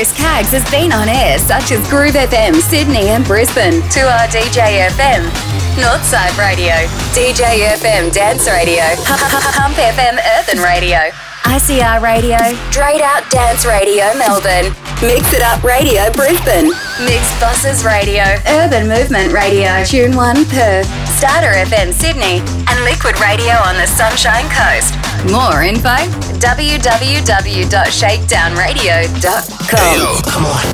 Chris Caggs has been on air such as Groove FM, Sydney and Brisbane, 2R DJ FM, Northside Radio, DJ FM Dance Radio, Pump FM Earthen Radio, ICR Radio, Straight Out Dance Radio Melbourne, Mix It Up Radio Brisbane, Mixed Bosses Radio, Urban Movement Radio, Tune 1 Perth, Starter FM Sydney, and Liquid Radio on the Sunshine Coast. More info www.shakedownradio.com. Yo, come on.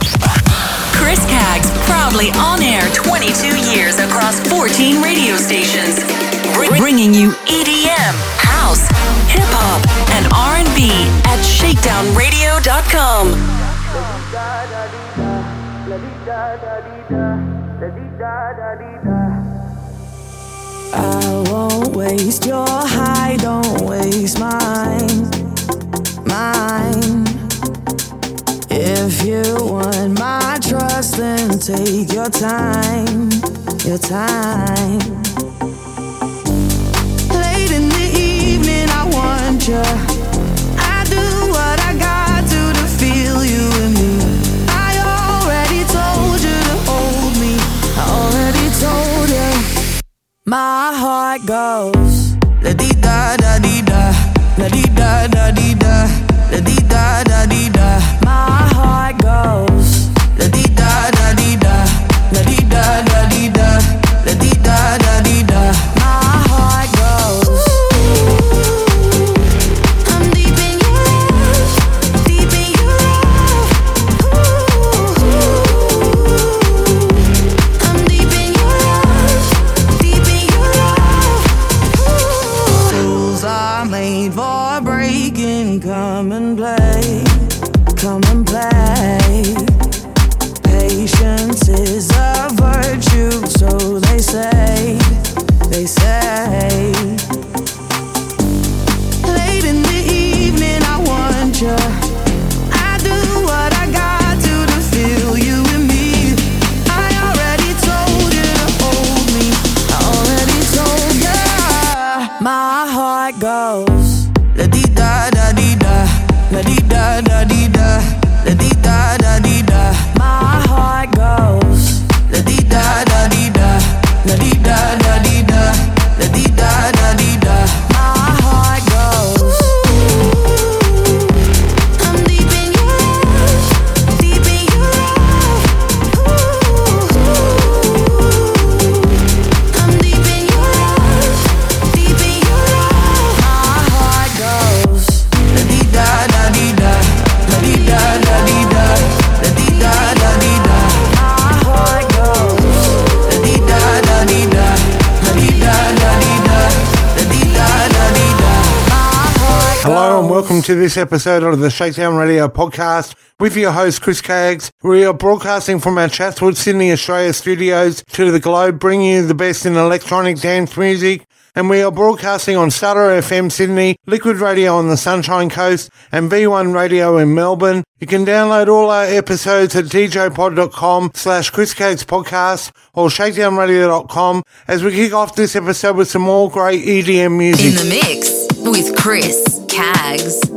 Chris Caggs, proudly on air 22 years across 14 radio stations, bringing you EDM, house, hip hop, and R&B at shakedownradio.com. I won't waste your high, don't waste mine, mine. If you want my trust, then take your time, your time. Late in the evening, I want you. I do what I got My heart goes. La di da da di da, la di da da di da, la di da da di da. My heart goes. La di da da di da, la di da da di da, to this episode of the Shakedown Radio podcast with your host Chris Caggs. We are broadcasting from our Chatswood, Sydney, Australia studios to the globe, bringing you the best in electronic dance music. And we are broadcasting on Starter FM Sydney, Liquid Radio on the Sunshine Coast, and V1 Radio in Melbourne. You can download all our episodes at djpod.com slash Chris podcast or shakedownradio.com as we kick off this episode with some more great EDM music. In the mix with Chris Caggs.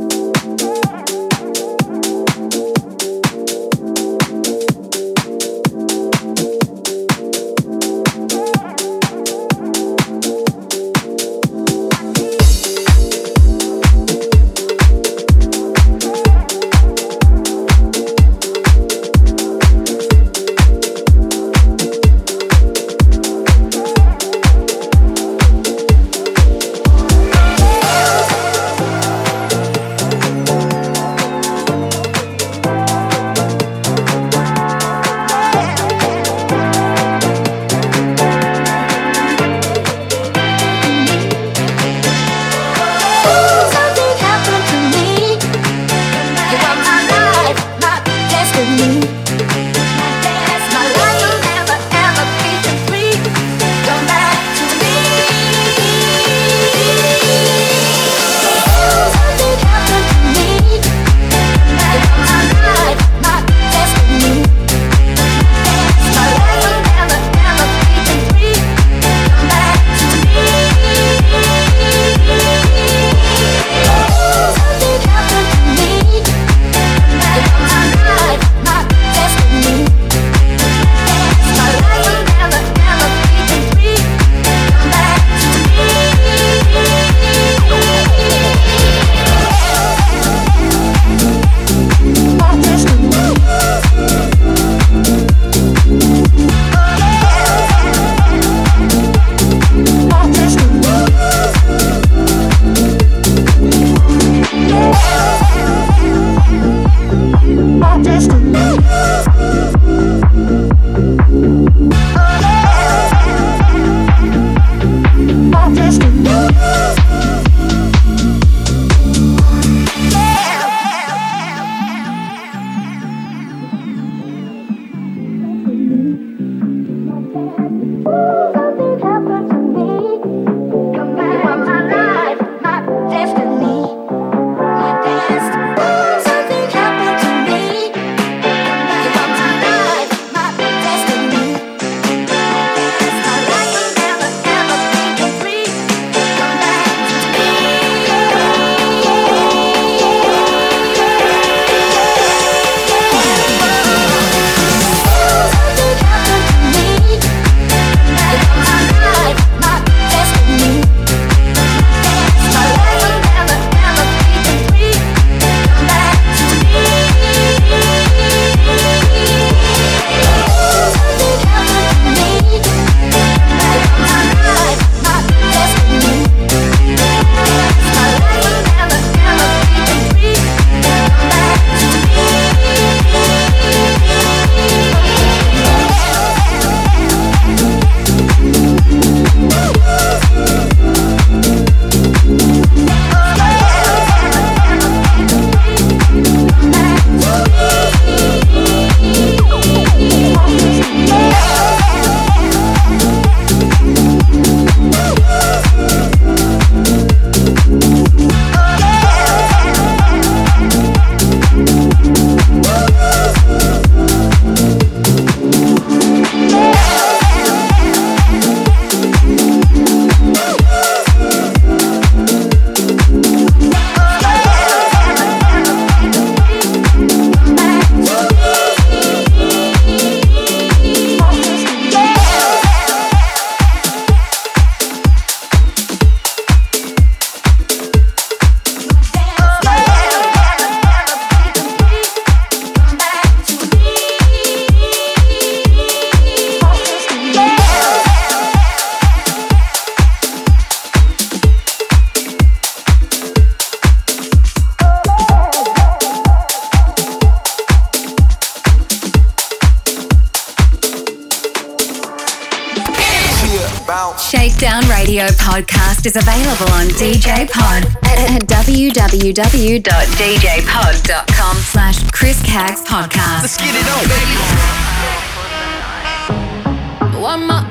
podcast is available on DJ Pod at www.djpod.com slash Chris Caggs Podcast. Let's get it on, baby. On my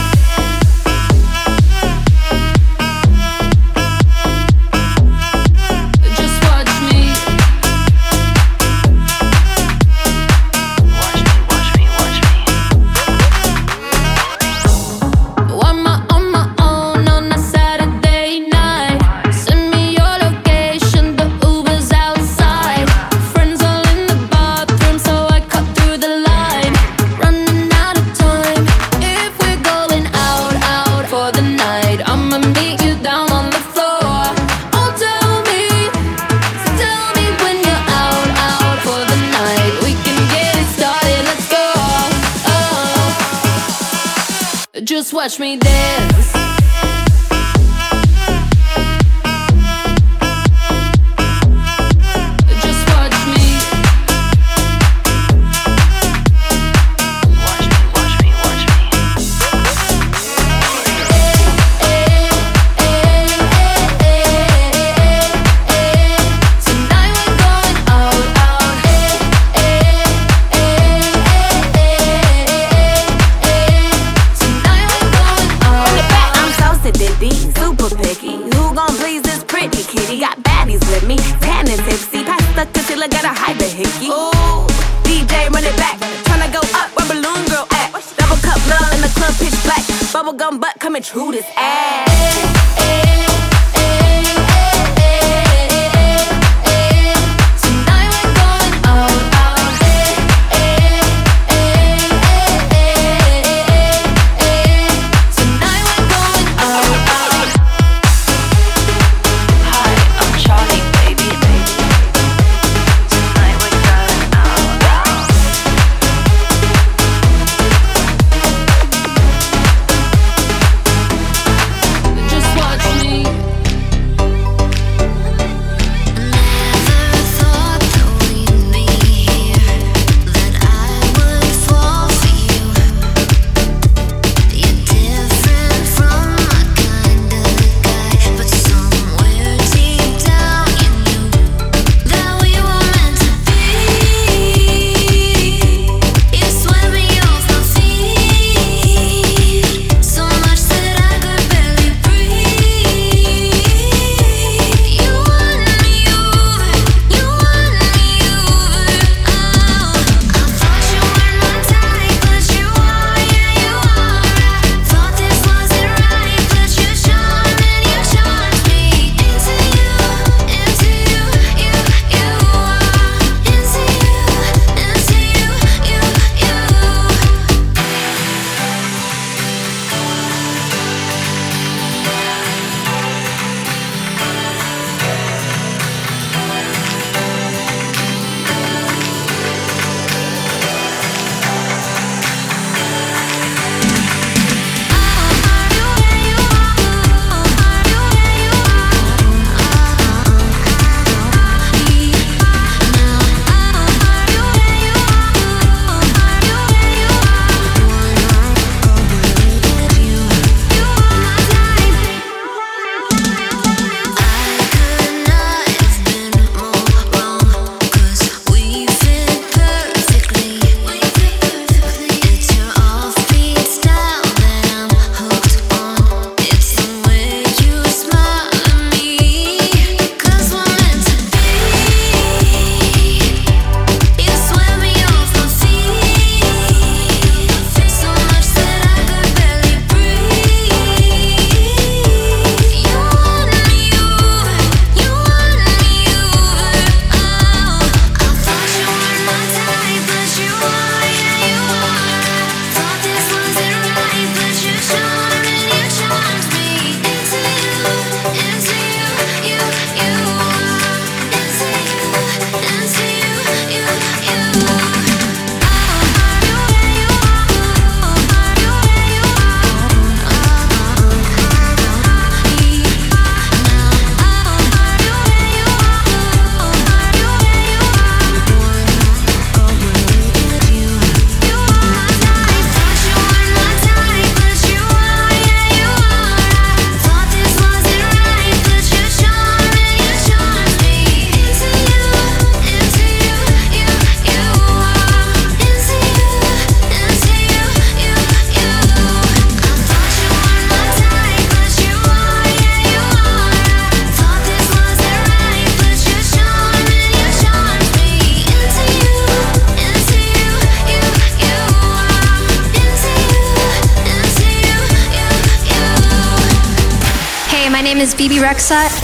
Side.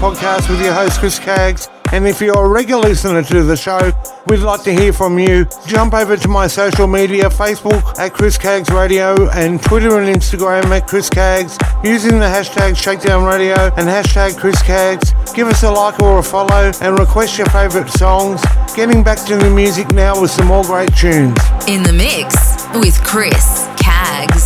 podcast with your host, Chris Caggs. And if you're a regular listener to the show, we'd like to hear from you. Jump over to my social media Facebook at Chris Caggs Radio and Twitter and Instagram at Chris Caggs using the hashtag Shakedown Radio and hashtag Chris Caggs. Give us a like or a follow and request your favourite songs. Getting back to the music now with some more great tunes. In the mix with Chris Kaggs.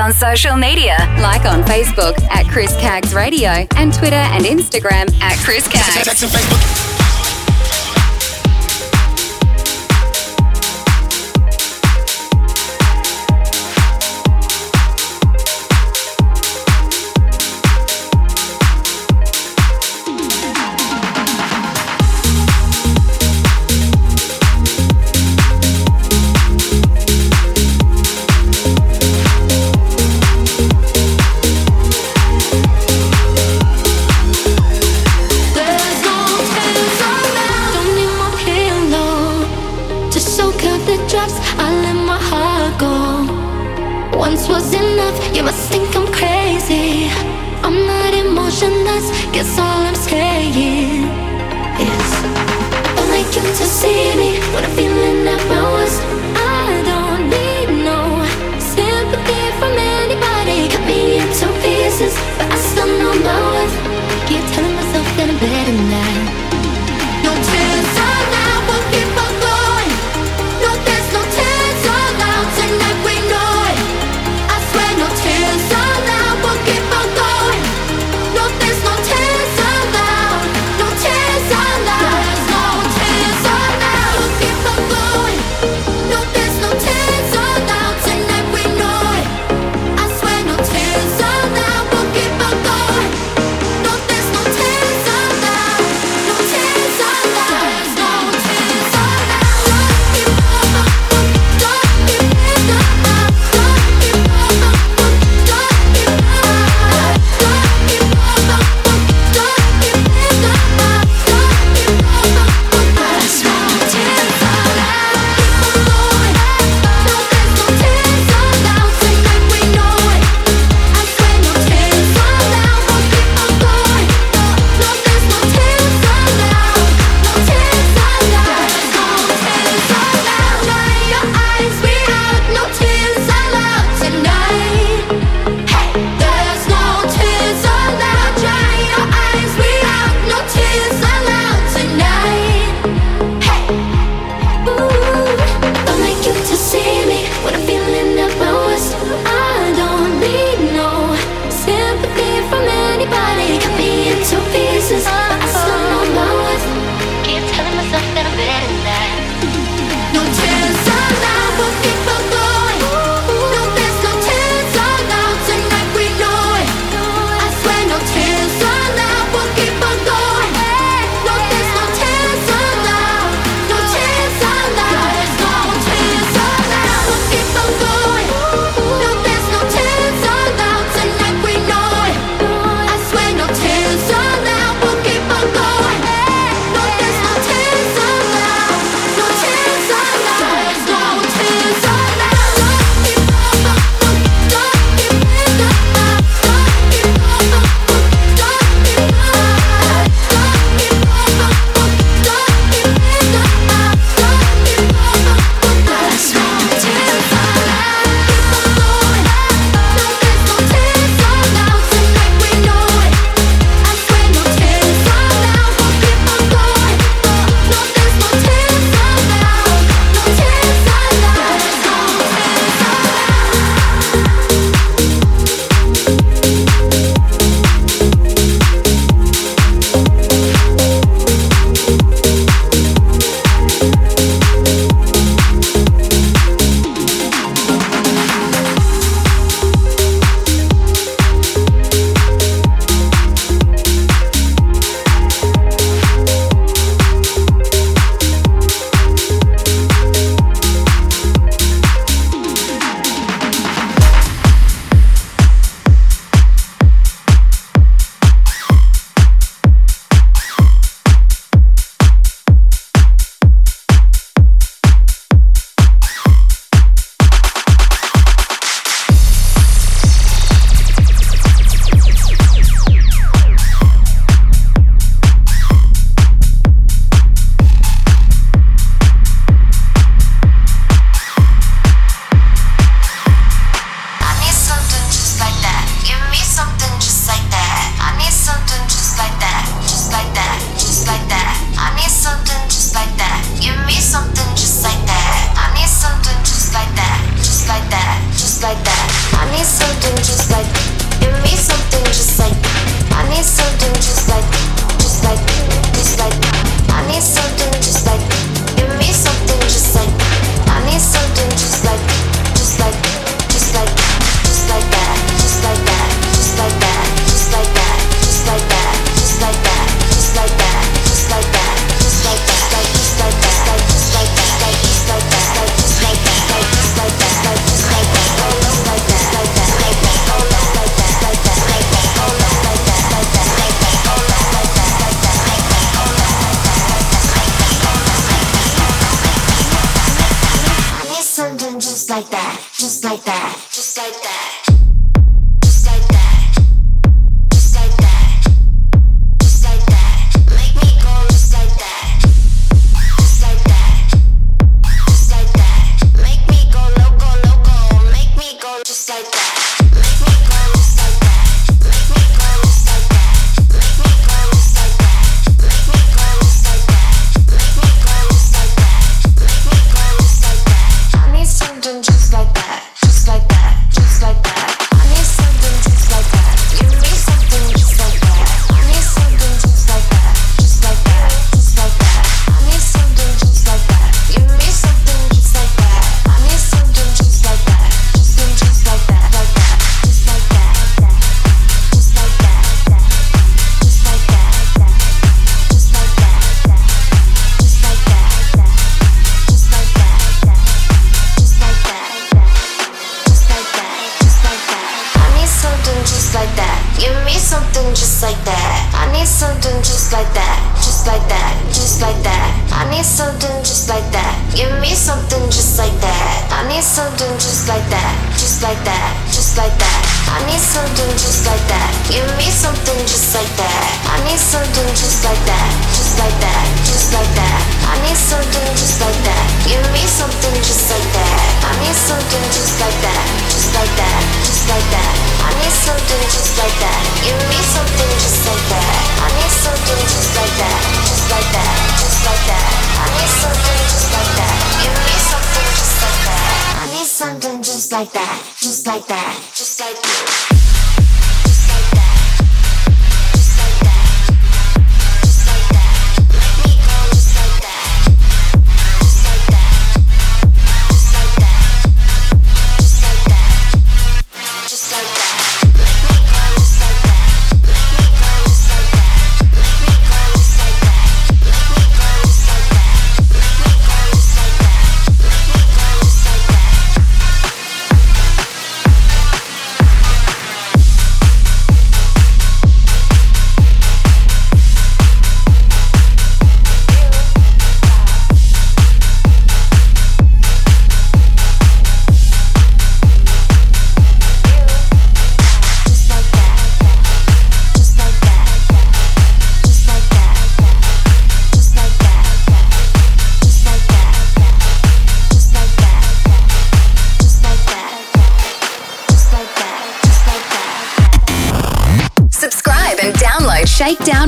on social media, like on Facebook at Chris Caggs Radio and Twitter and Instagram at Chris Caggs.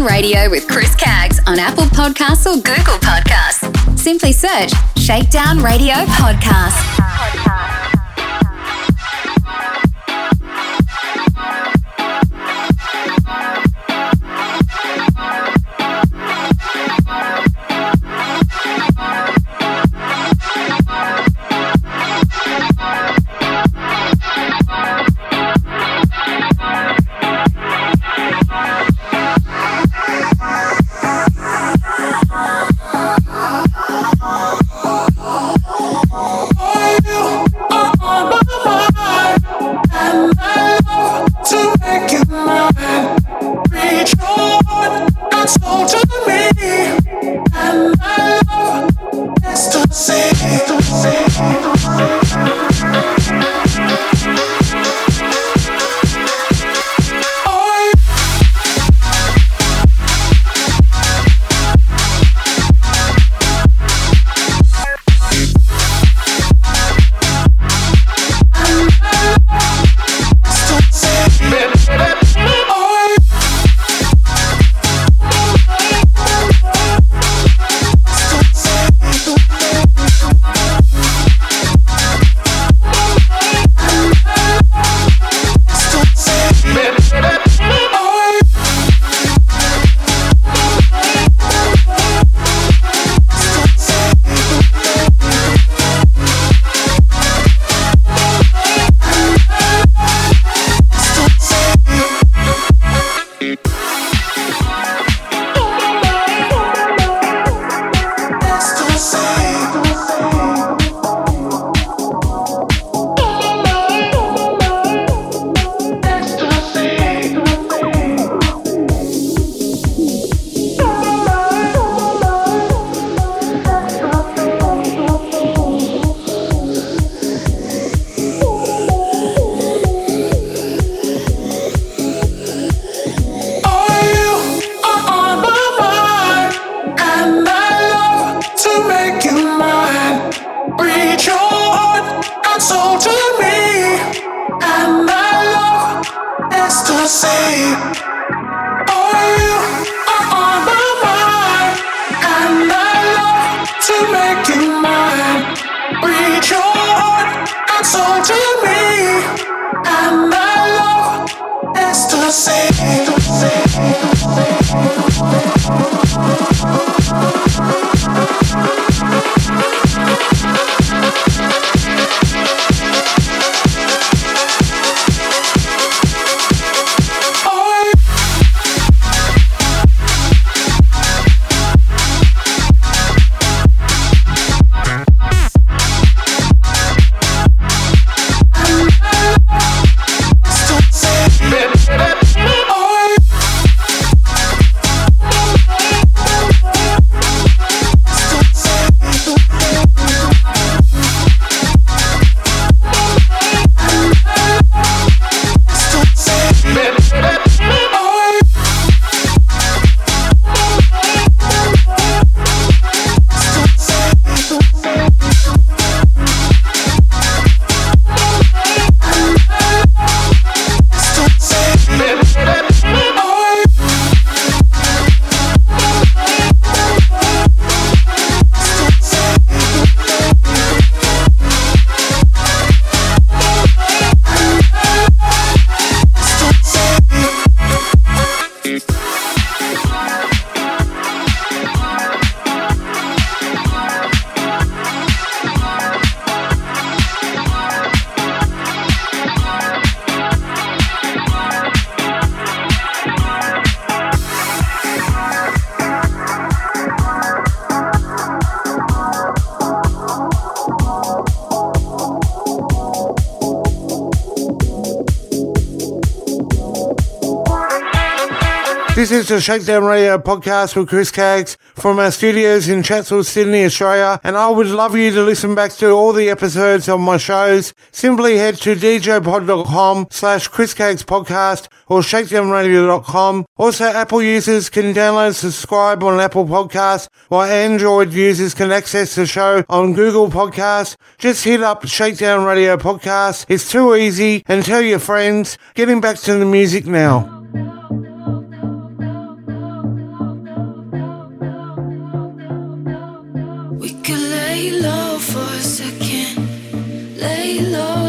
Radio with Chris Caggs on Apple Podcasts or Google Podcasts. Simply search Shakedown Radio Podcast. This is the Shakedown Radio podcast with Chris Caggs from our studios in Chatswood, Sydney, Australia. And I would love you to listen back to all the episodes of my shows. Simply head to djpod.com slash Chris Caggs podcast or shakedownradio.com. Also, Apple users can download and subscribe on Apple Podcasts, while Android users can access the show on Google Podcasts. Just hit up Shakedown Radio Podcast. It's too easy and tell your friends. Getting back to the music now. Lay low for a second. Lay low,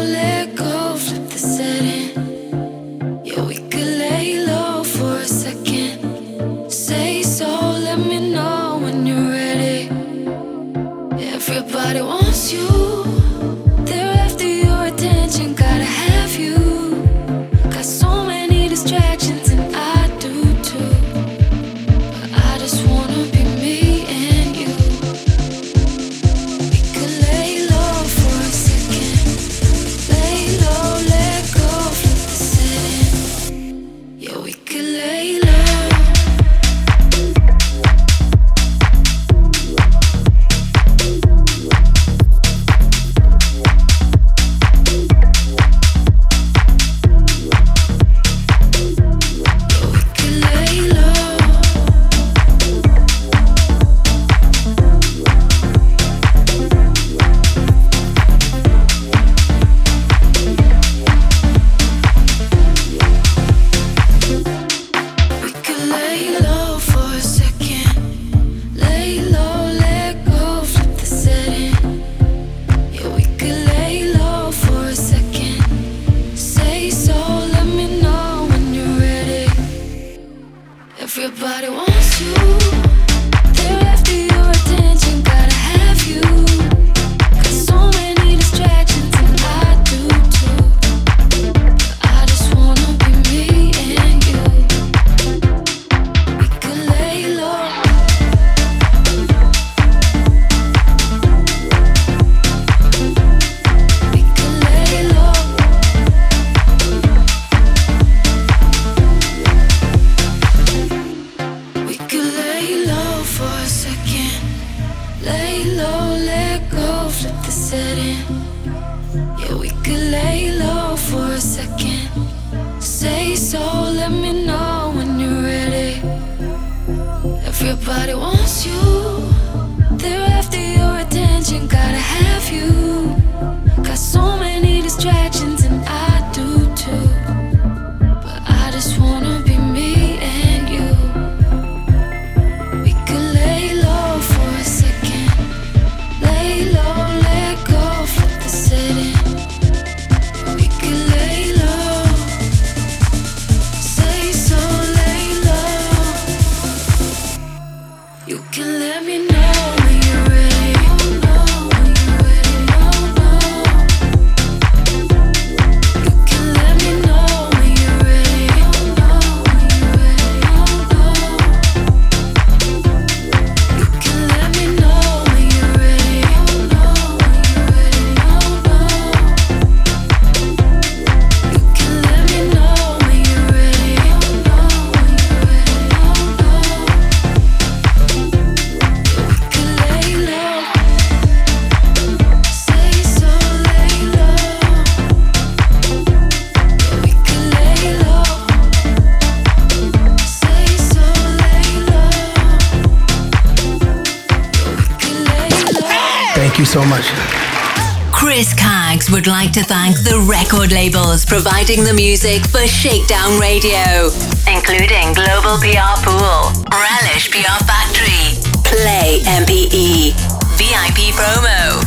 Would like to thank the record labels providing the music for Shakedown Radio, including Global PR Pool, Relish PR Factory, Play MPE, VIP Promo,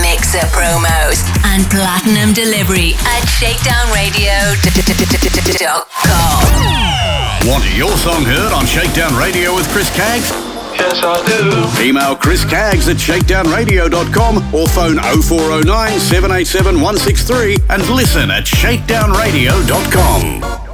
Mixer Promos, and Platinum Delivery at shakedownradio.com. Want your song heard on Shakedown Radio with Chris Caggs? Yes, I do. Email Chris Caggs at shakedownradio.com or phone 0409 787 163 and listen at shakedownradio.com.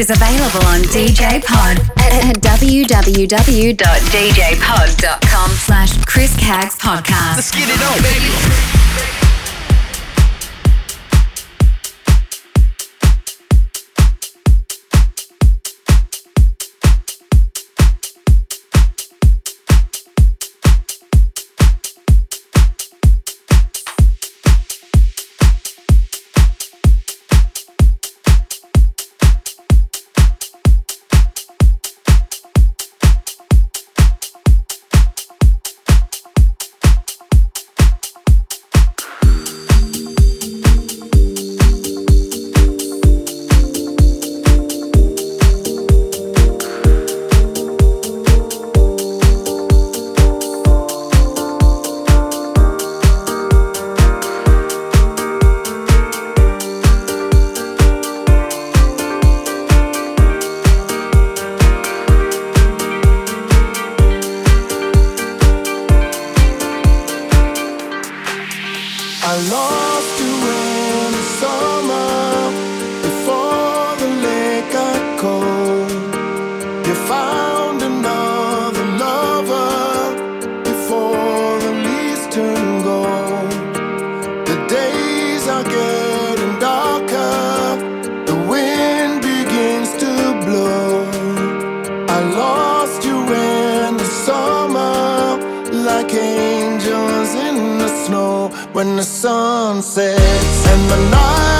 is available on DJ Pod at, at www.djpod.com slash Chris Caggs Podcast. Let's get it on, baby. when the sun sets and the night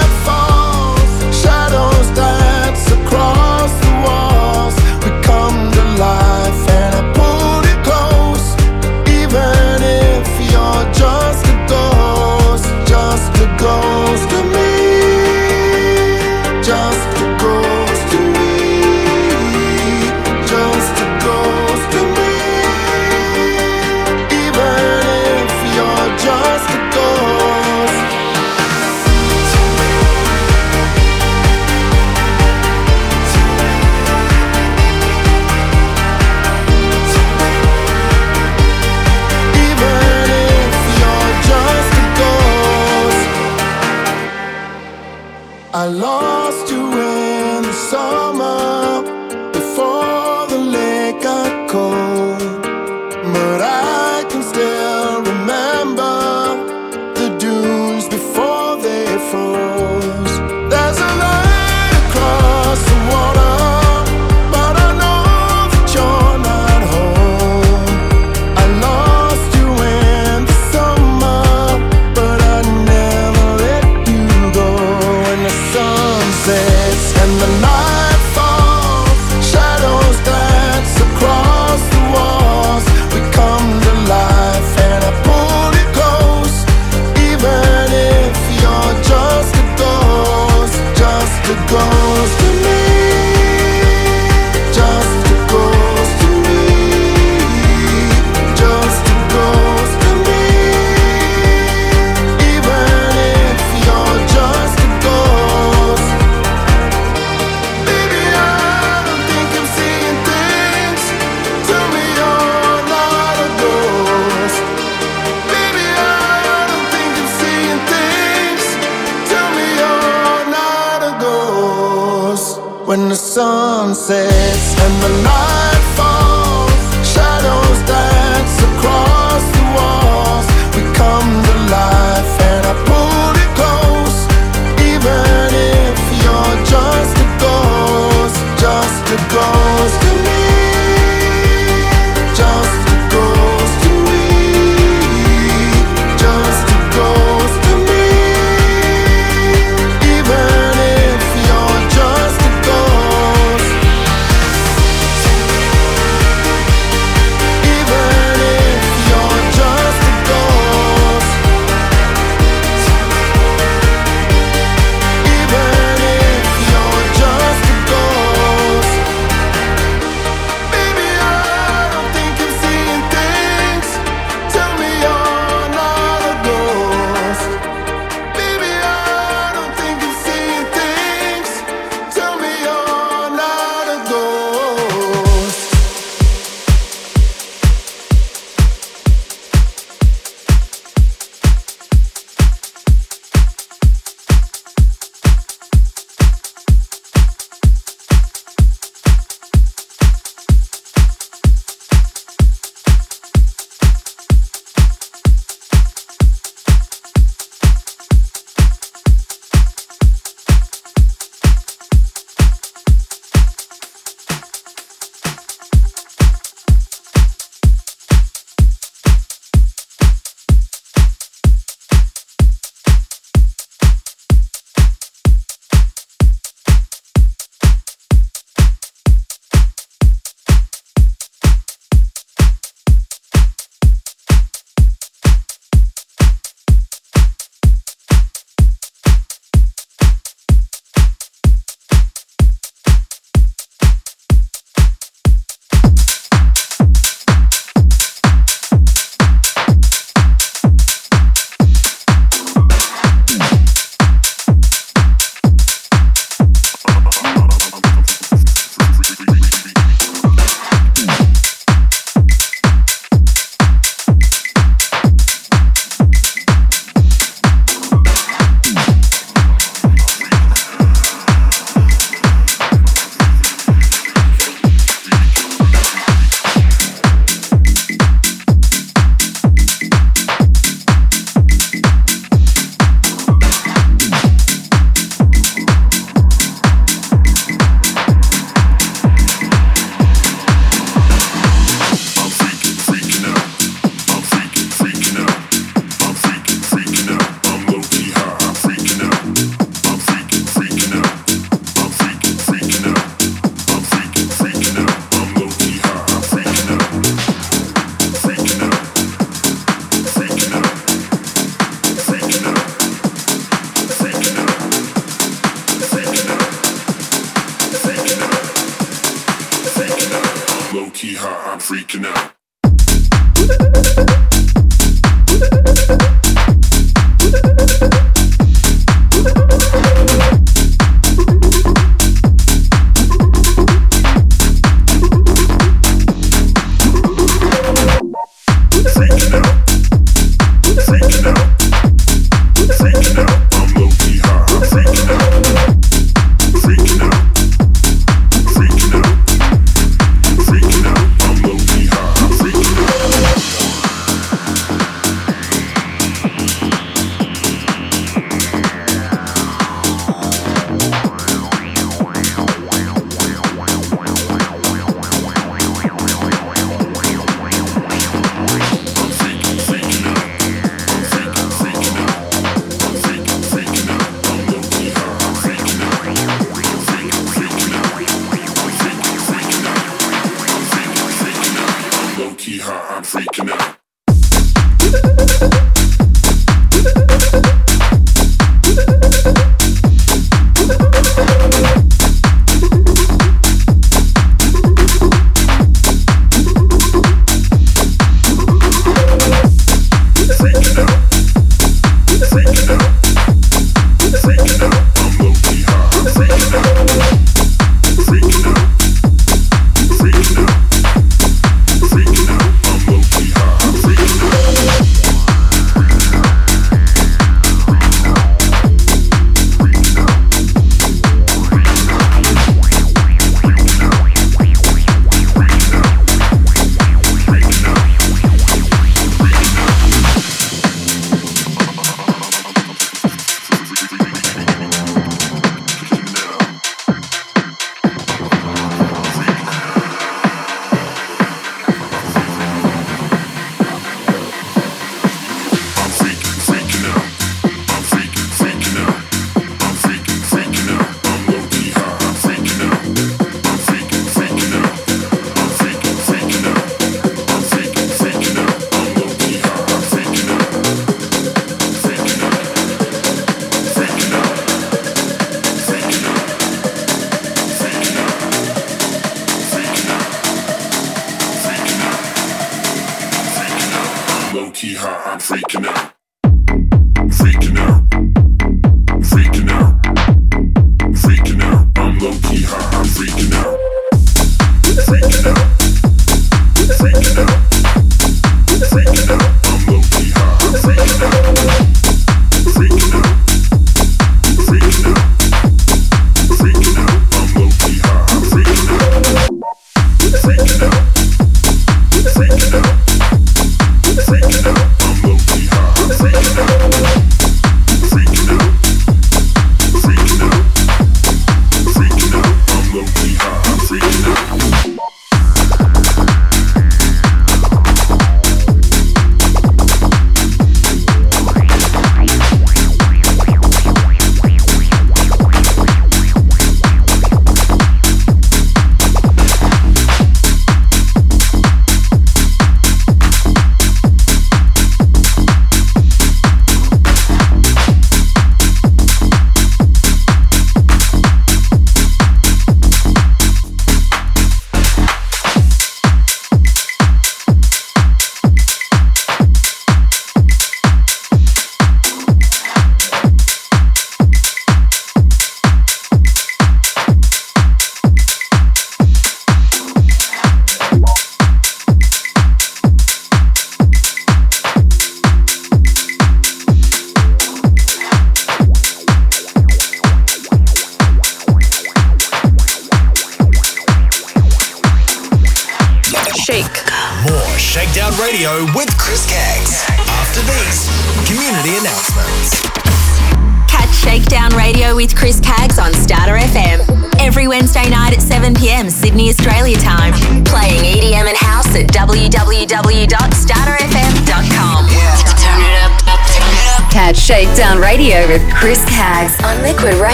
freaking out.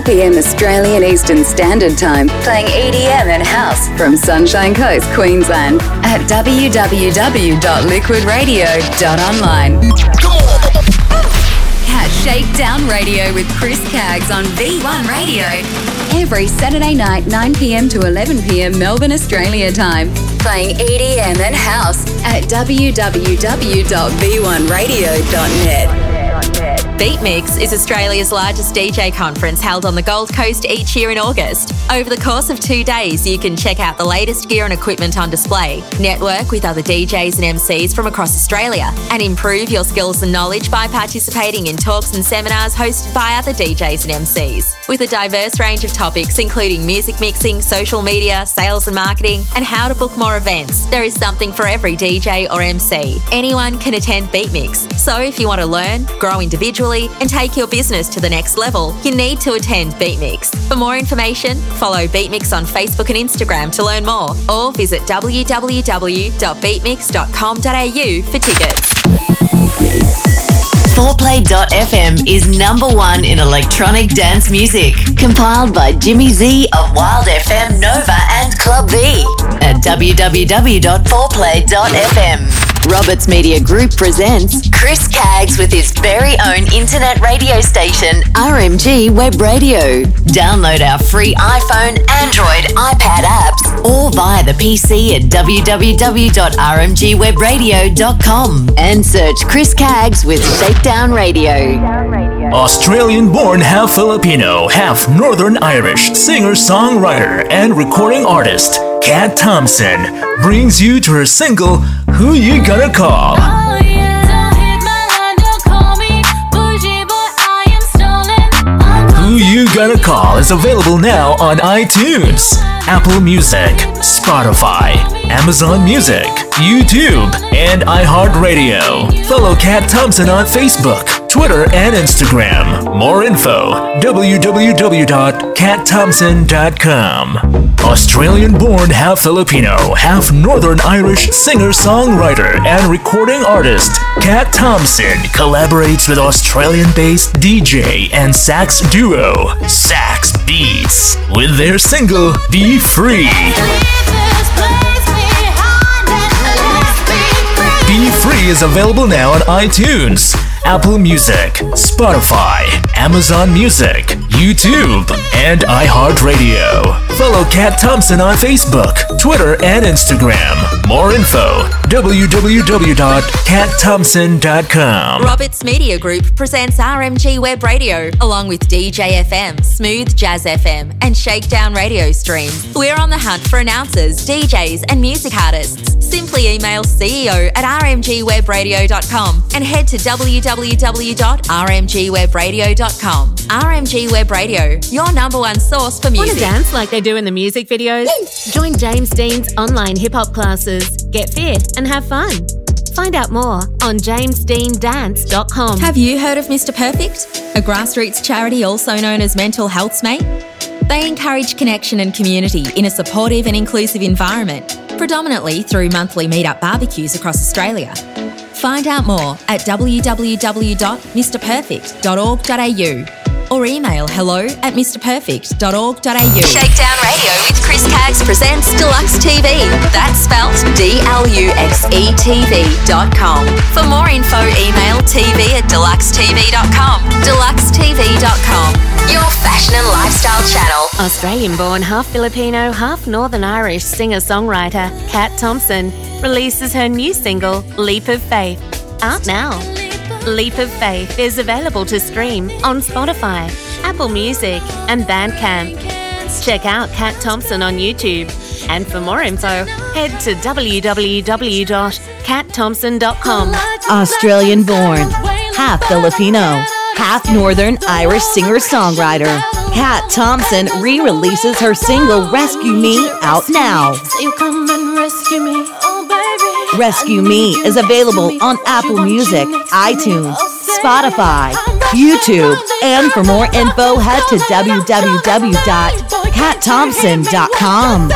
4 p.m. Australian Eastern Standard Time, playing EDM and house from Sunshine Coast, Queensland at www.liquidradio.online. Catch Shakedown Radio with Chris Caggs on V1 Radio. Every Saturday night, 9 pm to 11 pm Melbourne, Australia time. Playing EDM and house at www.v1radio.net. Beat Mix is Australia's largest DJ conference held on the Gold Coast each year in August. Over the course of two days, you can check out the latest gear and equipment on display, network with other DJs and MCs from across Australia, and improve your skills and knowledge by participating in talks and seminars hosted by other DJs and MCs. With a diverse range of topics, including music mixing, social media, sales and marketing, and how to book more events, there is something for every DJ or MC. Anyone can attend BeatMix. So if you want to learn, grow individually, and take your business to the next level, you need to attend Beatmix. For more information, follow Beatmix on Facebook and Instagram to learn more, or visit www.beatmix.com.au for tickets. 4play.fm is number one in electronic dance music. Compiled by Jimmy Z of Wild FM Nova and Club V at www.4play.fm. Roberts Media Group presents Chris Caggs with his very own internet radio station, RMG Web Radio. Download our free iPhone, Android, iPad apps, or via the PC at www.rmgwebradio.com and search Chris Caggs with Shakedown Radio. Australian born, half Filipino, half Northern Irish singer songwriter and recording artist, Kat Thompson, brings you to her single, Who You Gonna Call? Who You Gonna Call is available now on iTunes, Apple Music, Spotify, Amazon Music, YouTube, and iHeartRadio. Follow Kat Thompson on Facebook, Twitter, and Instagram. More info www.catthompson.com. Australian born, half Filipino, half Northern Irish singer songwriter and recording artist, Kat Thompson collaborates with Australian based DJ and sax duo, Sax Beats, with their single Be Free. Be Free is available now on iTunes, Apple Music, Spotify, Amazon Music, YouTube, and iHeartRadio. Follow Kat Thompson on Facebook, Twitter, and Instagram. More info www.catthompson.com. Roberts Media Group presents RMG Web Radio along with DJ FM, Smooth Jazz FM, and Shakedown Radio streams. We're on the hunt for announcers, DJs, and music artists. Simply email CEO at rmgwebradio.com and head to www.rmgwebradio.com. RMG Web Radio, your number one source for music. Want to dance like they do in the music videos? Join James Dean's online hip hop classes. Get fit and have fun. Find out more on jamesdeandance.com. Have you heard of Mr. Perfect? A grassroots charity also known as Mental Health's Mate? They encourage connection and community in a supportive and inclusive environment, predominantly through monthly meetup barbecues across Australia. Find out more at www.mrperfect.org.au or email hello at mrperfect.org.au. Shakedown Radio with Chris Caggs presents Deluxe TV. That's spelt D L U X E TV dot com. For more info, email tv at deluxetv.com. Deluxetv.com. Your fashion and lifestyle channel. Australian born, half Filipino, half Northern Irish singer songwriter Kat Thompson releases her new single, Leap of Faith, out now. Leap of Faith is available to stream on Spotify, Apple Music, and Bandcamp. Check out Kat Thompson on YouTube. And for more info, head to www.catthompson.com. Australian born, half Filipino, half Northern Irish singer songwriter. Kat Thompson re releases her single Rescue Me out now. You come and rescue me, baby. Rescue Me is available on Apple Music, iTunes, Spotify, YouTube, and for more info, head to www.catthompson.com.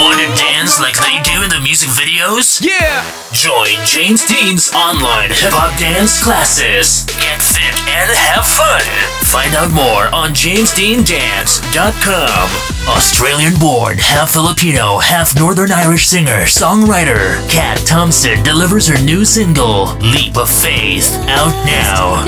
Want to dance like they do in the music videos? Yeah! Join James Dean's online hip hop dance classes. Get fit and have fun. Find out more on jamesdeandance.com. Australian born, half Filipino, half Northern Irish singer, songwriter, Kat Thompson delivers her new single, Leap of Faith, out now.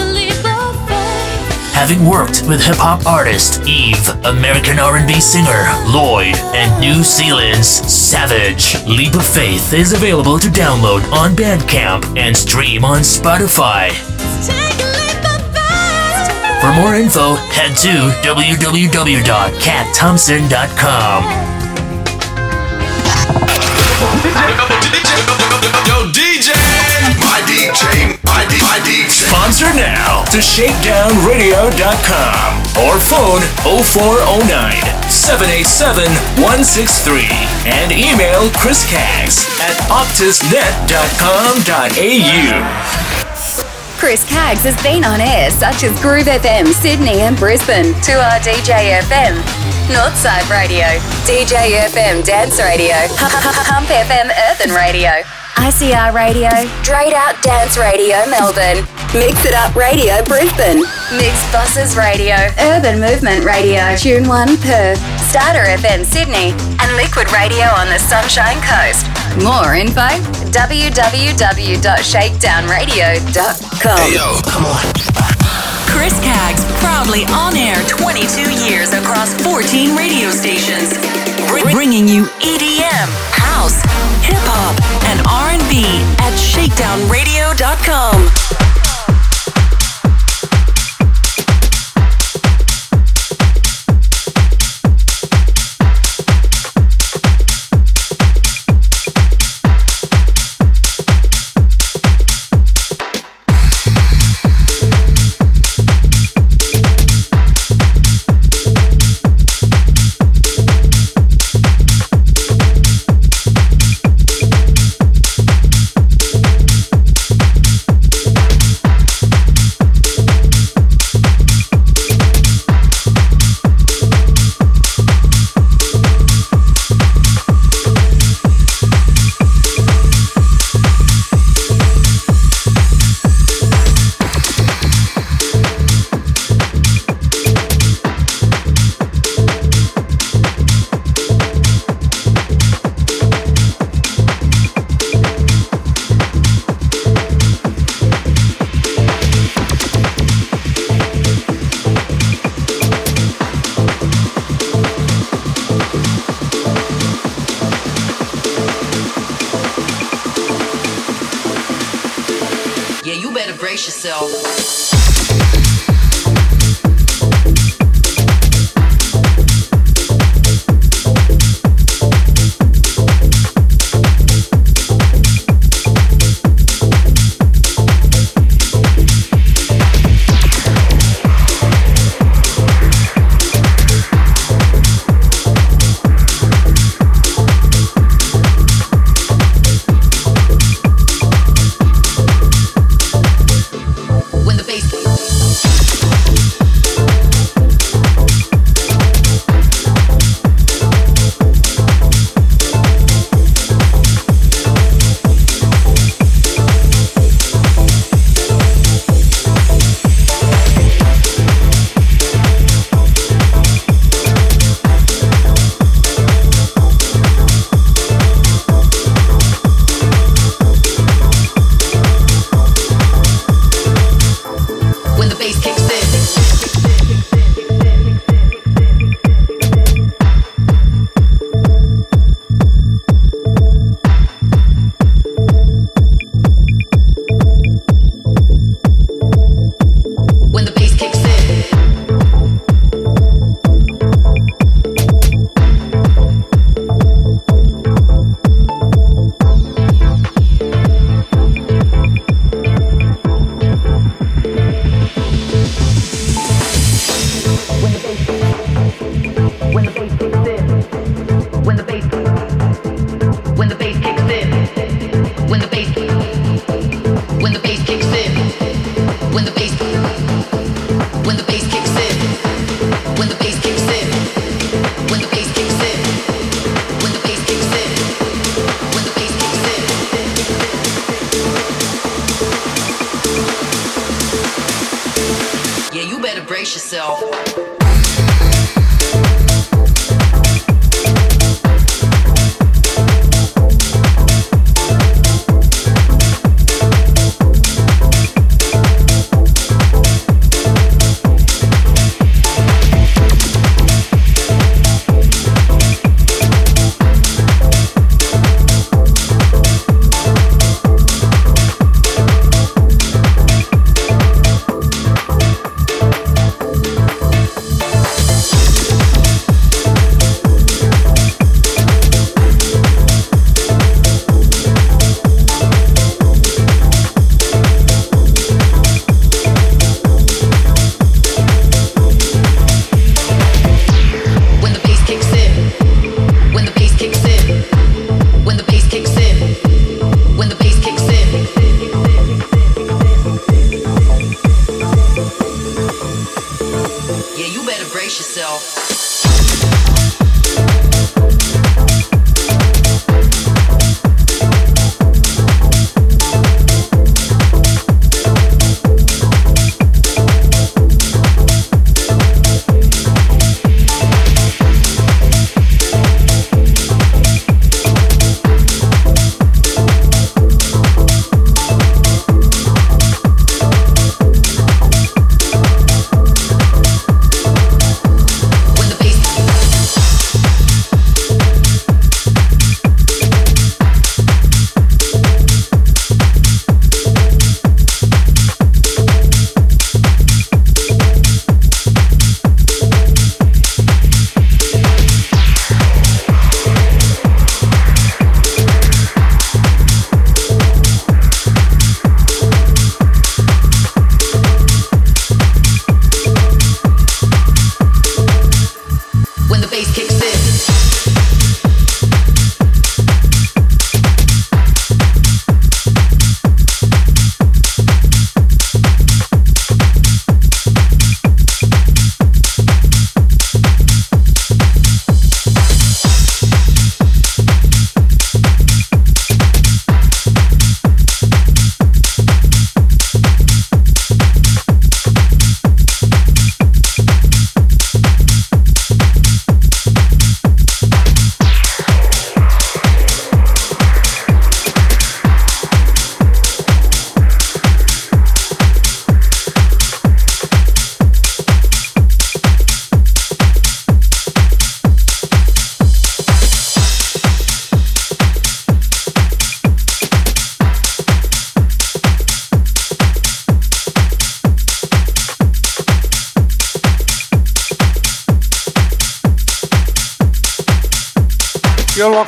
Having worked with hip hop artist Eve, American R&B singer Lloyd, and New Zealand's Savage, Leap of Faith is available to download on Bandcamp and stream on Spotify. For more info, head to www.catthompson.com. Yo, DJ! My DJ. Sponsor now to shakedownradio.com or phone 0409 787 163 and email Chris Caggs at optusnet.com.au. Chris Caggs has been on air such as Groove FM, Sydney and Brisbane, 2R DJ FM, Northside Radio, DJ FM Dance Radio, Pump FM Earthen Radio, ICR Radio, Straight Out Dance Radio Melbourne, Mix It Up Radio Brisbane, Mixxbosses Radio, Urban Movement Radio, Tune 1 Perth, Starter FM Sydney, and Liquid Radio on the Sunshine Coast. More info www.shakedownradio.com. Hey, yo, come on. Chris Caggs, proudly on air 22 years across 14 radio stations, Br- bringing you EDM, house, hip hop, and R&B at shakedownradio.com.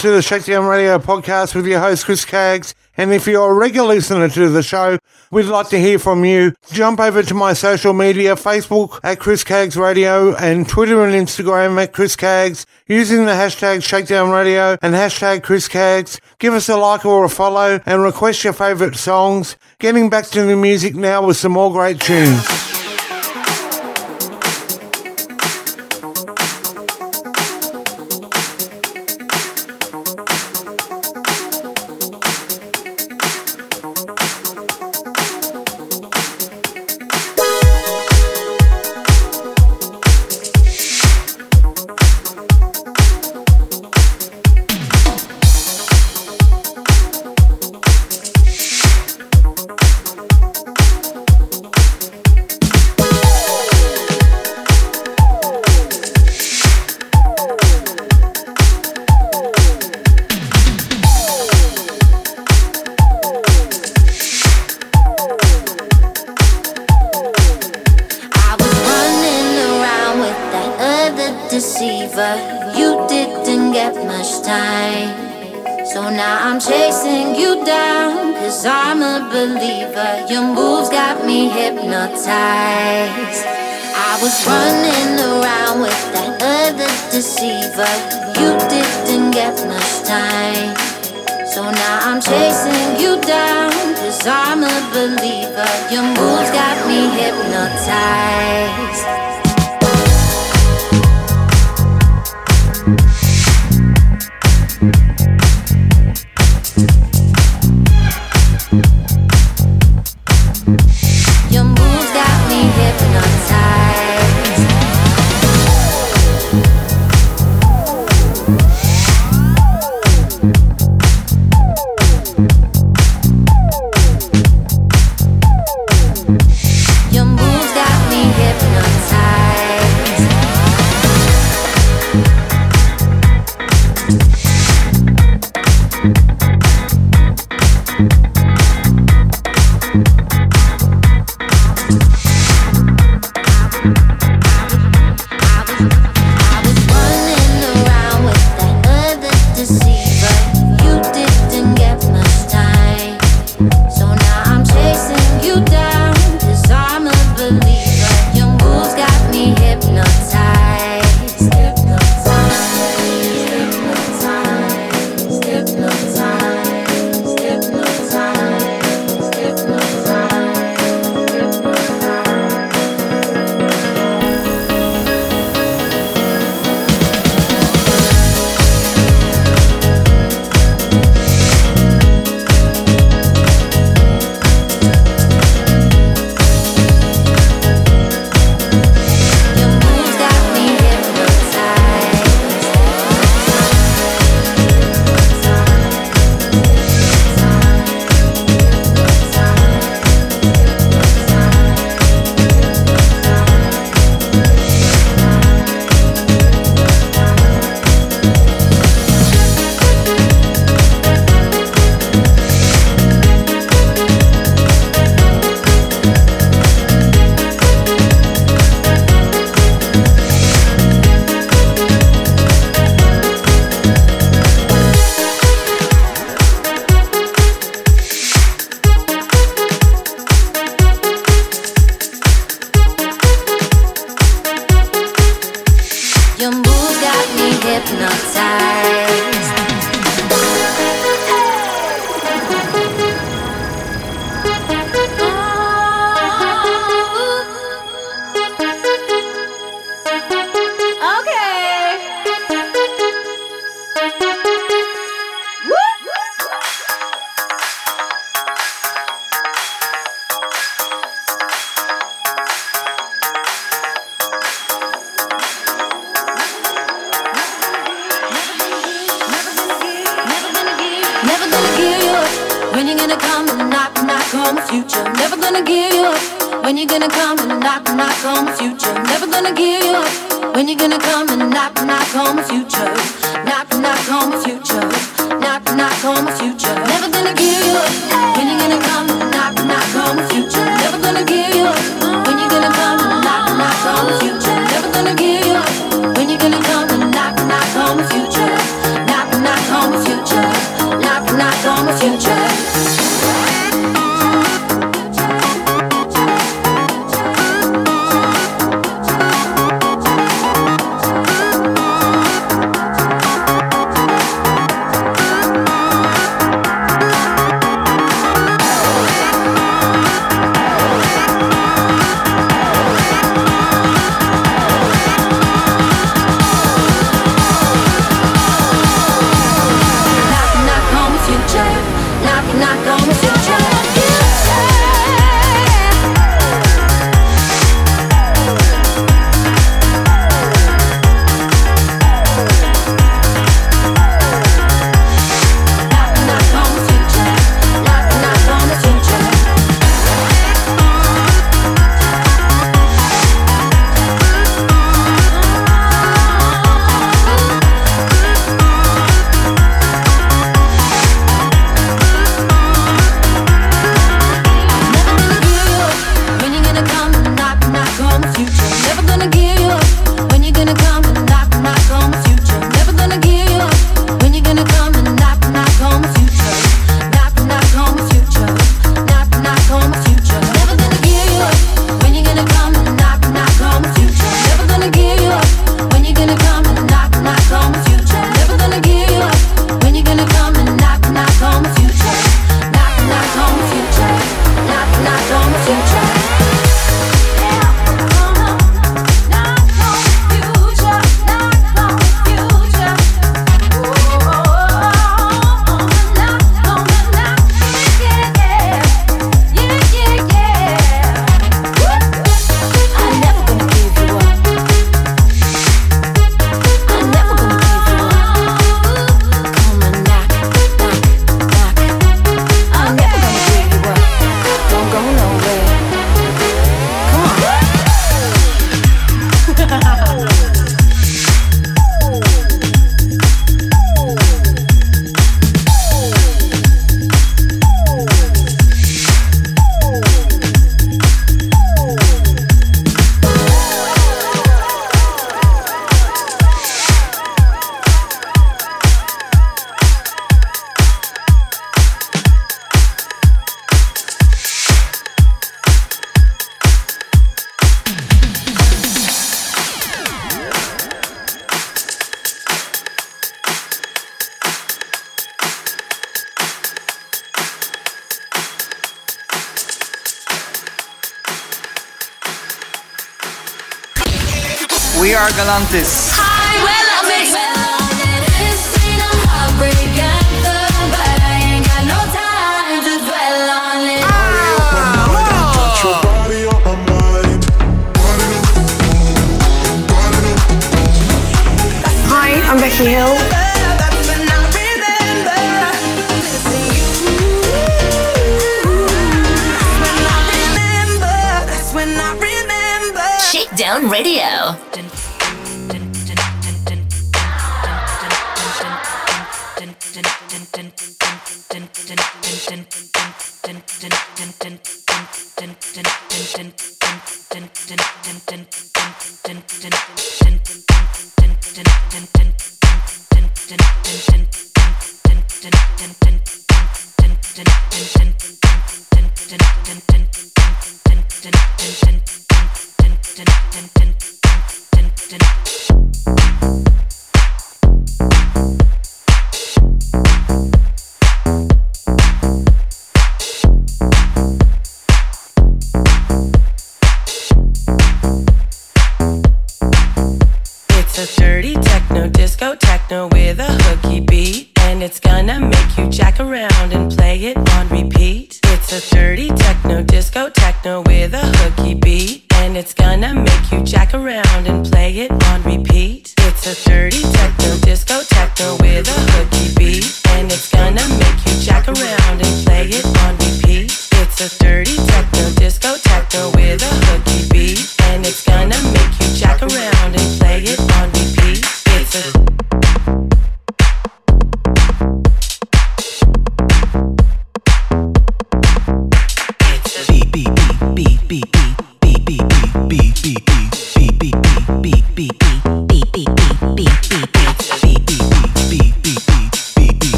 To the Shakedown Radio podcast with your host, Chris Caggs. And if you're a regular listener to the show, we'd like to hear from you. Jump over to my social media, Facebook at Chris Caggs Radio and Twitter and Instagram at Chris Caggs using the hashtag Shakedown Radio and hashtag Chris Caggs. Give us a like or a follow and request your favourite songs. Getting back to the music now with some more great tunes.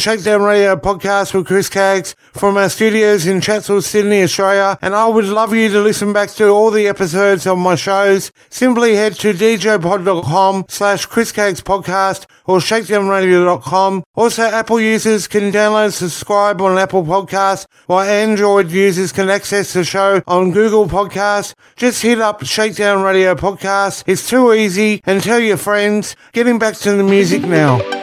Shakedown Radio podcast with Chris Caggs from our studios in Chatswood, Sydney, Australia. And I would love you to listen back to all the episodes of my shows. Simply head to djpod.com slash Chris Caggs podcast or shakedownradio.com. Also, Apple users can download subscribe on Apple Podcasts, while Android users can access the show on Google Podcasts. Just hit up Shakedown Radio Podcast. It's too easy and tell your friends. Getting back to the music now.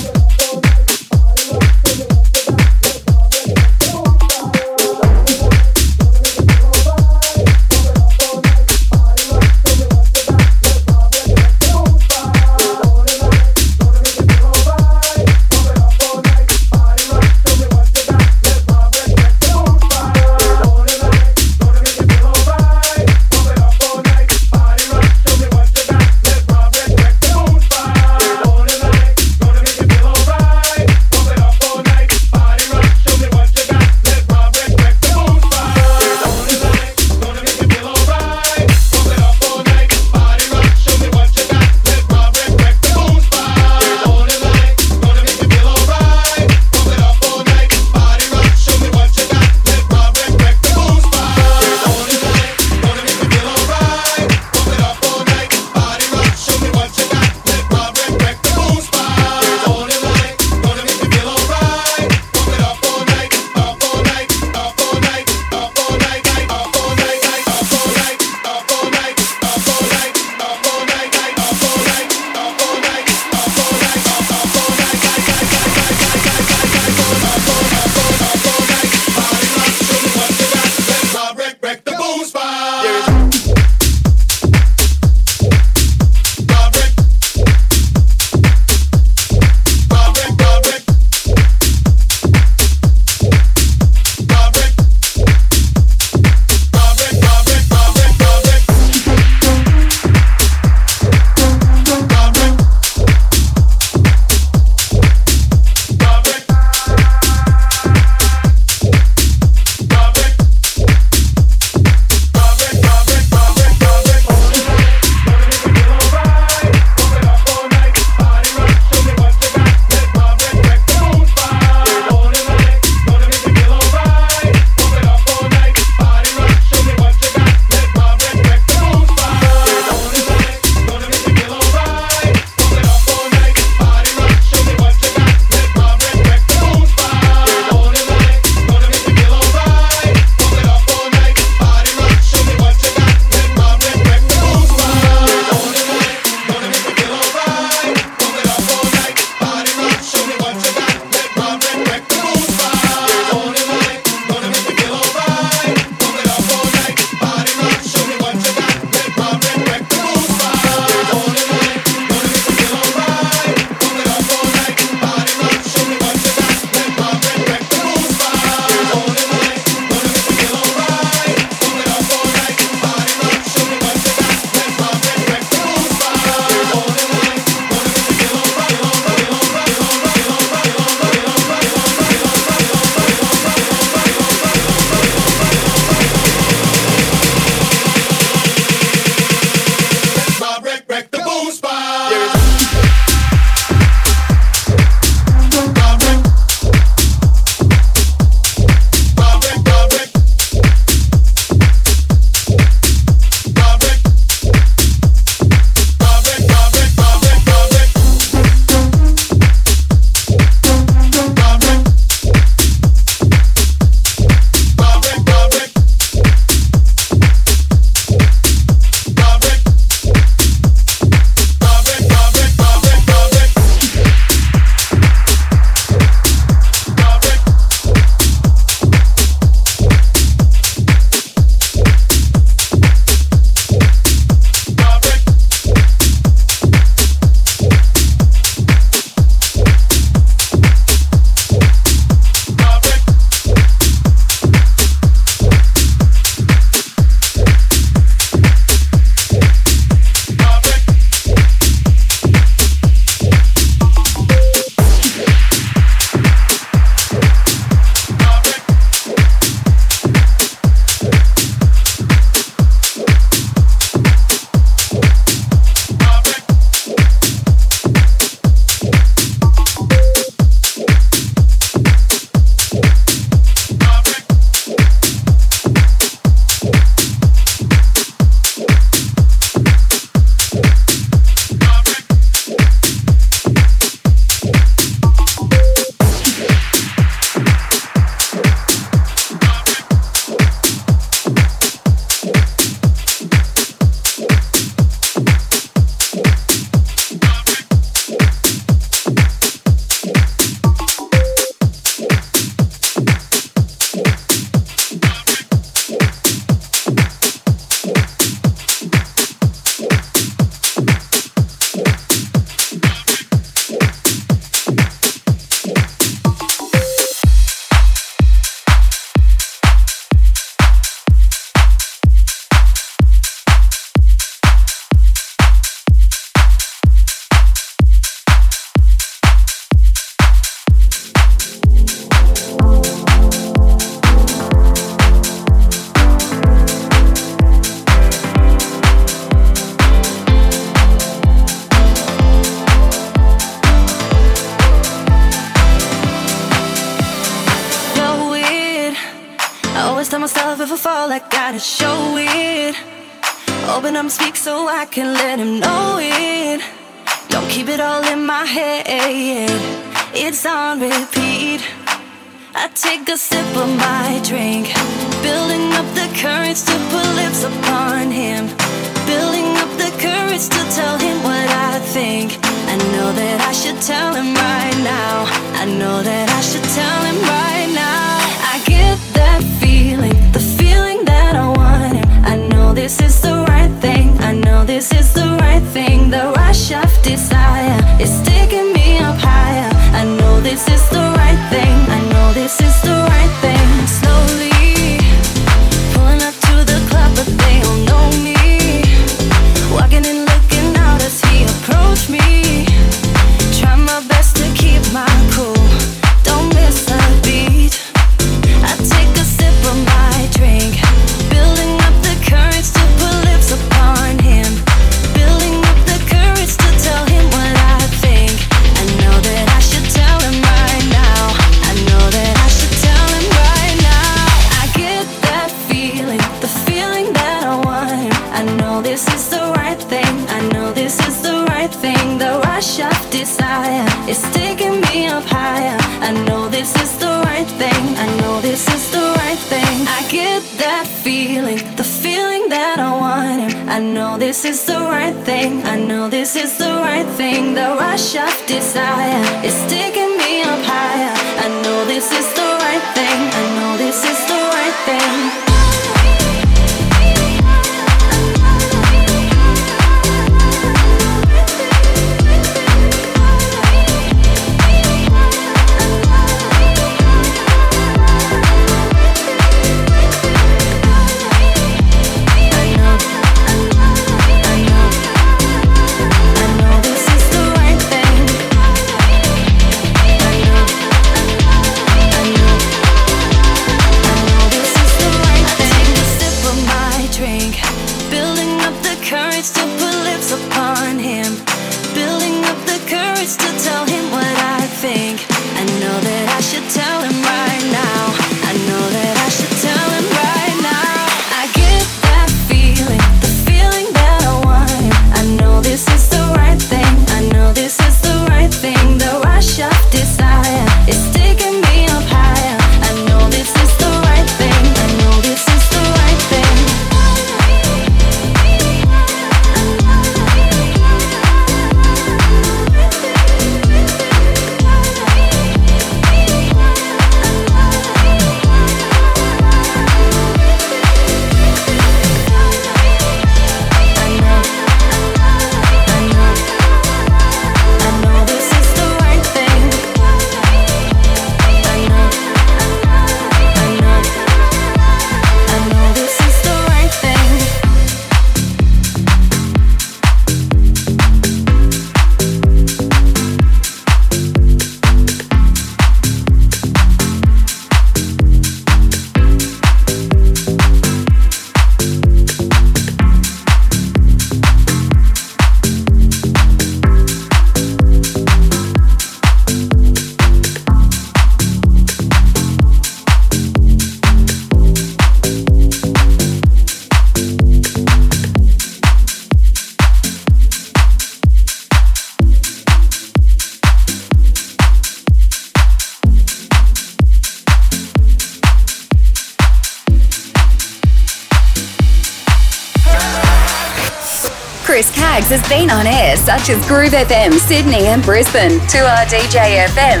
such as Groove FM, Sydney and Brisbane, 2RDJ FM,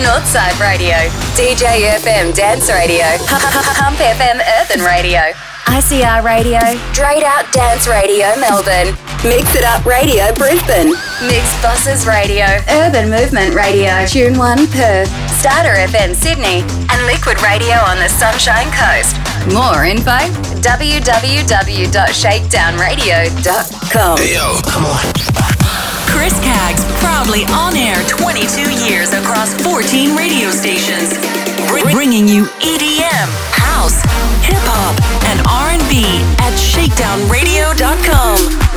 Northside Radio, DJ FM Dance Radio, Pump FM Earthen Radio, ICR Radio, STR8OUT Dance Radio Melbourne, Mix It Up Radio Brisbane, Mix Bosses Radio, Urban Movement Radio, Tune One Perth, Starter FM Sydney, and Liquid Radio on the Sunshine Coast. More info www.shakedownradio.com. Hey yo, come on. Chris Caggs, proudly on air 22 years across 14 radio stations, bringing you EDM, house, hip hop, and R&B at shakedownradio.com.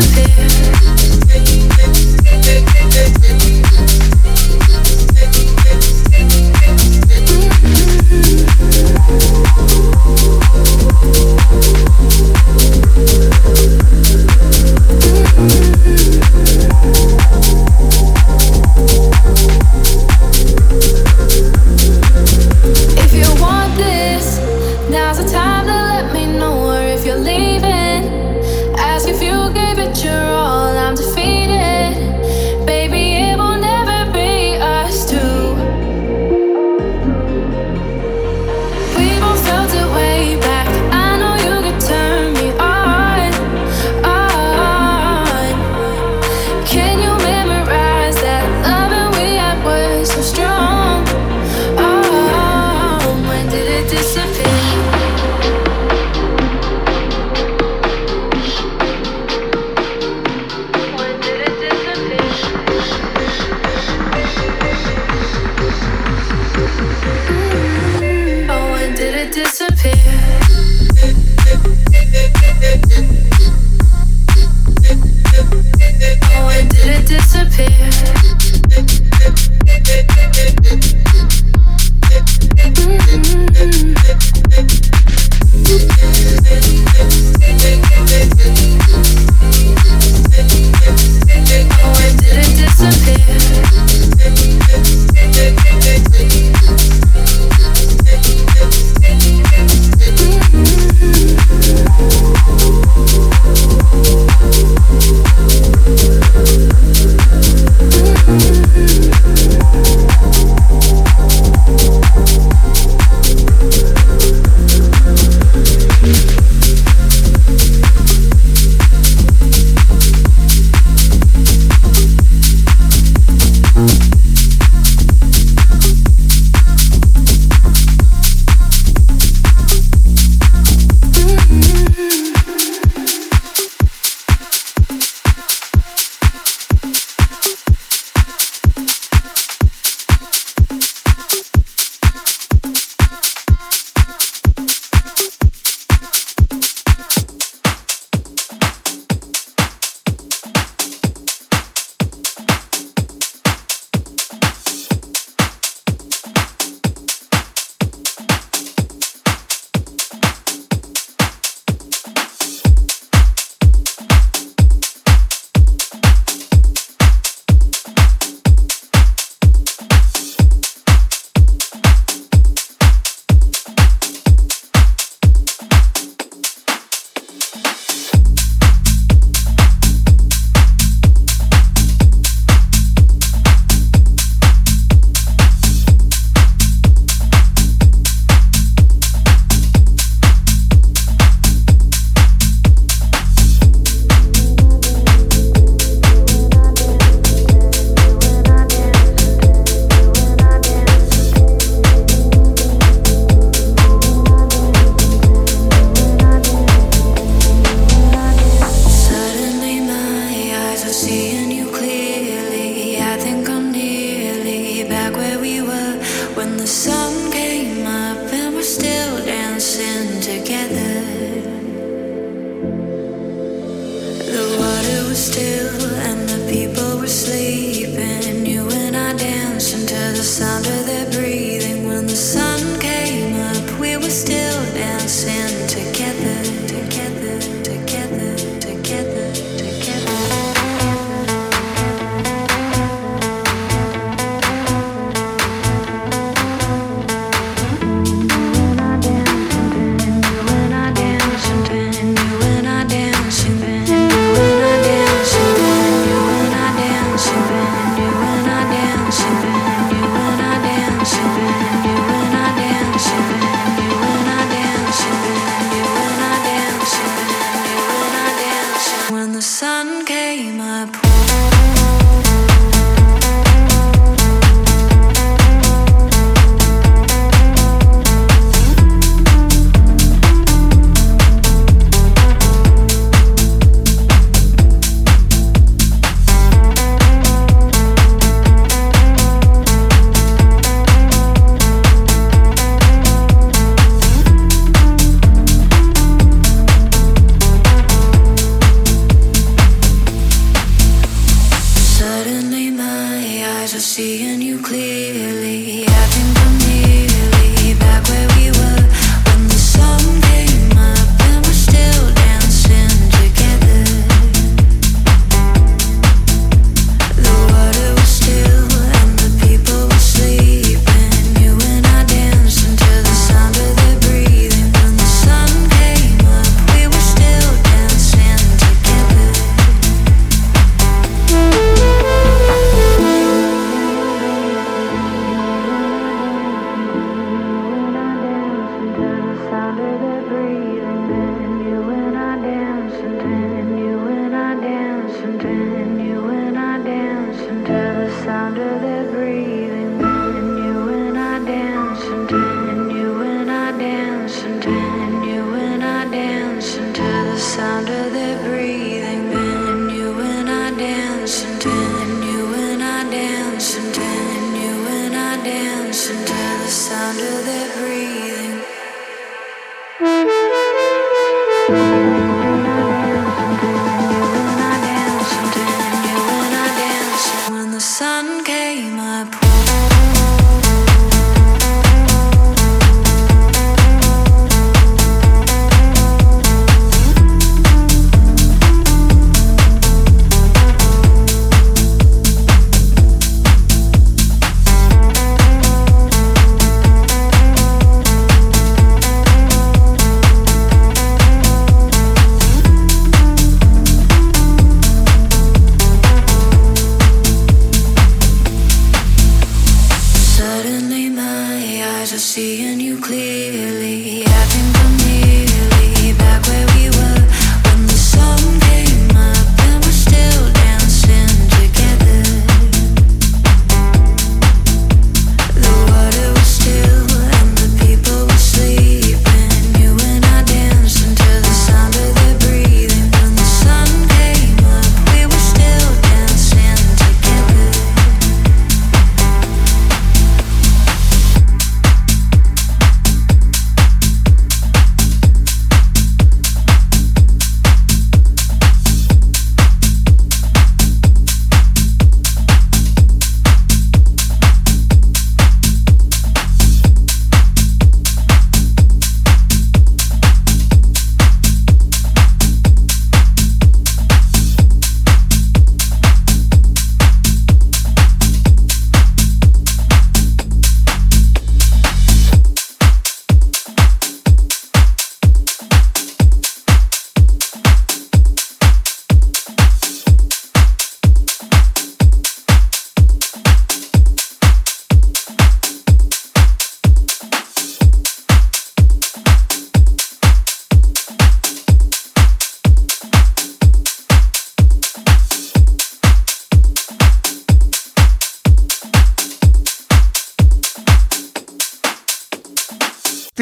disappear? Dancing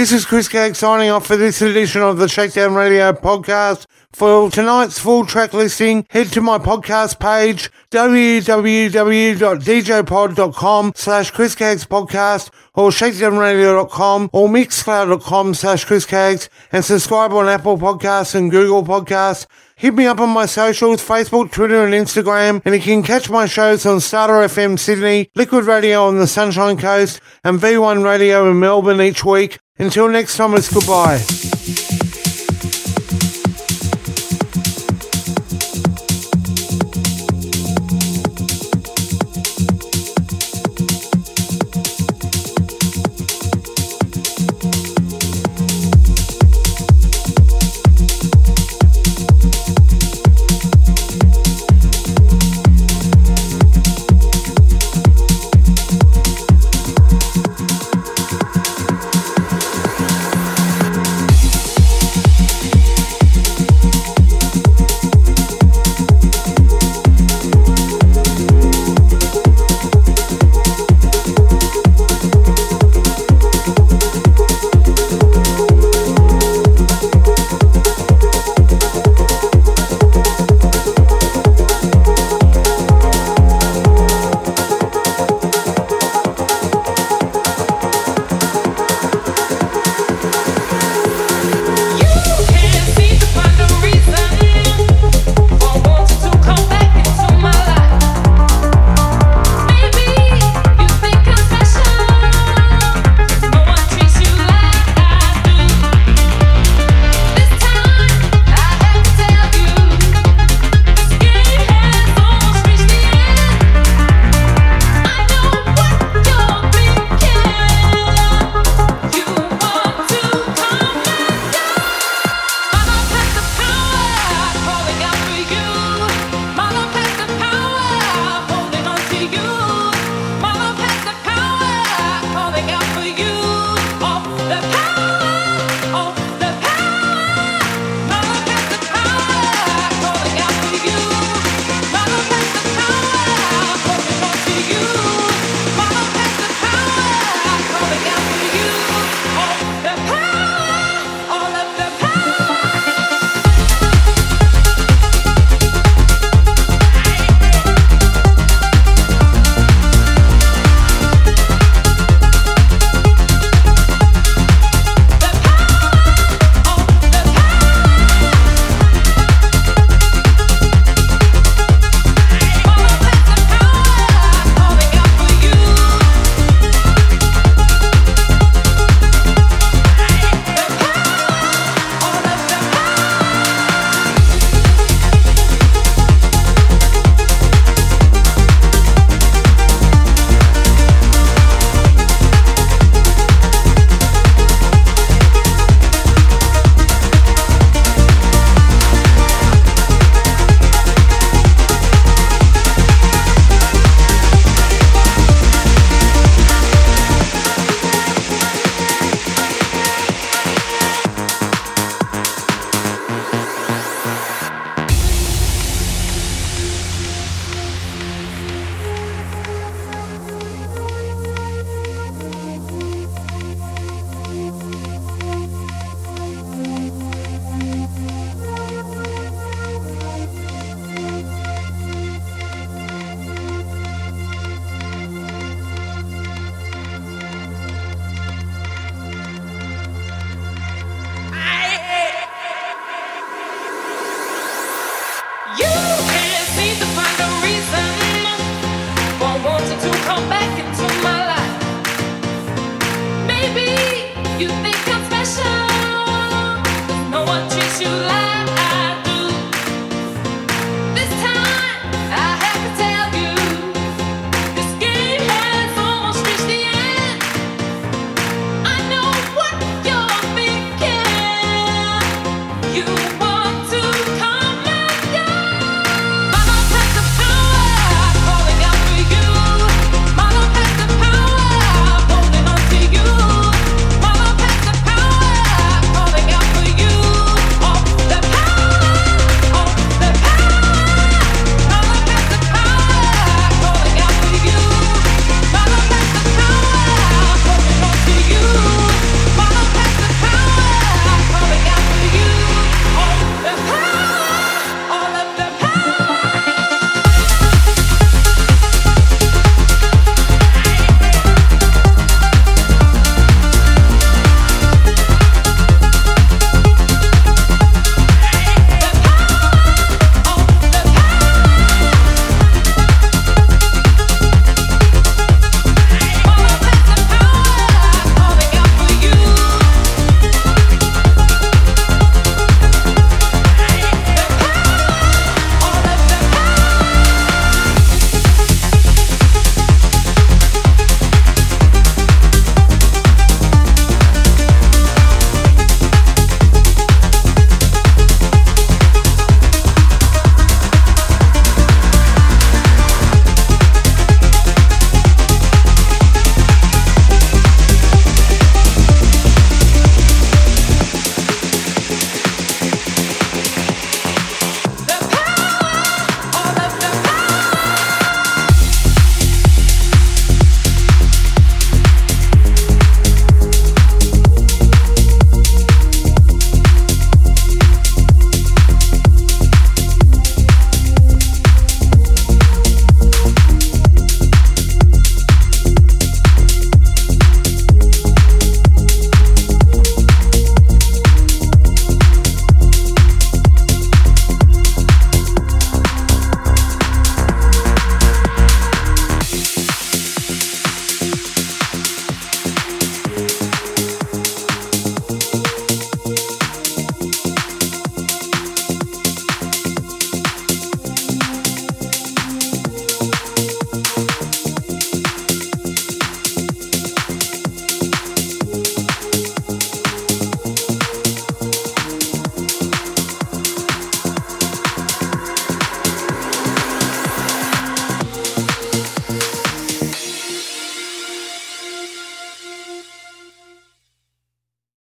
This is Chris Caggs signing off for this edition of the Shakedown Radio podcast. For tonight's full track listing, head to my podcast page, www.djpod.com slash Chris podcast or shakedownradio.com or mixcloud.com slash Chris Caggs and subscribe on Apple Podcasts and Google Podcasts. Hit me up on my socials, Facebook, Twitter and Instagram, and you can catch my shows on Starter FM Sydney, Liquid Radio on the Sunshine Coast, and V1 Radio in Melbourne each week. Until next time, it's goodbye.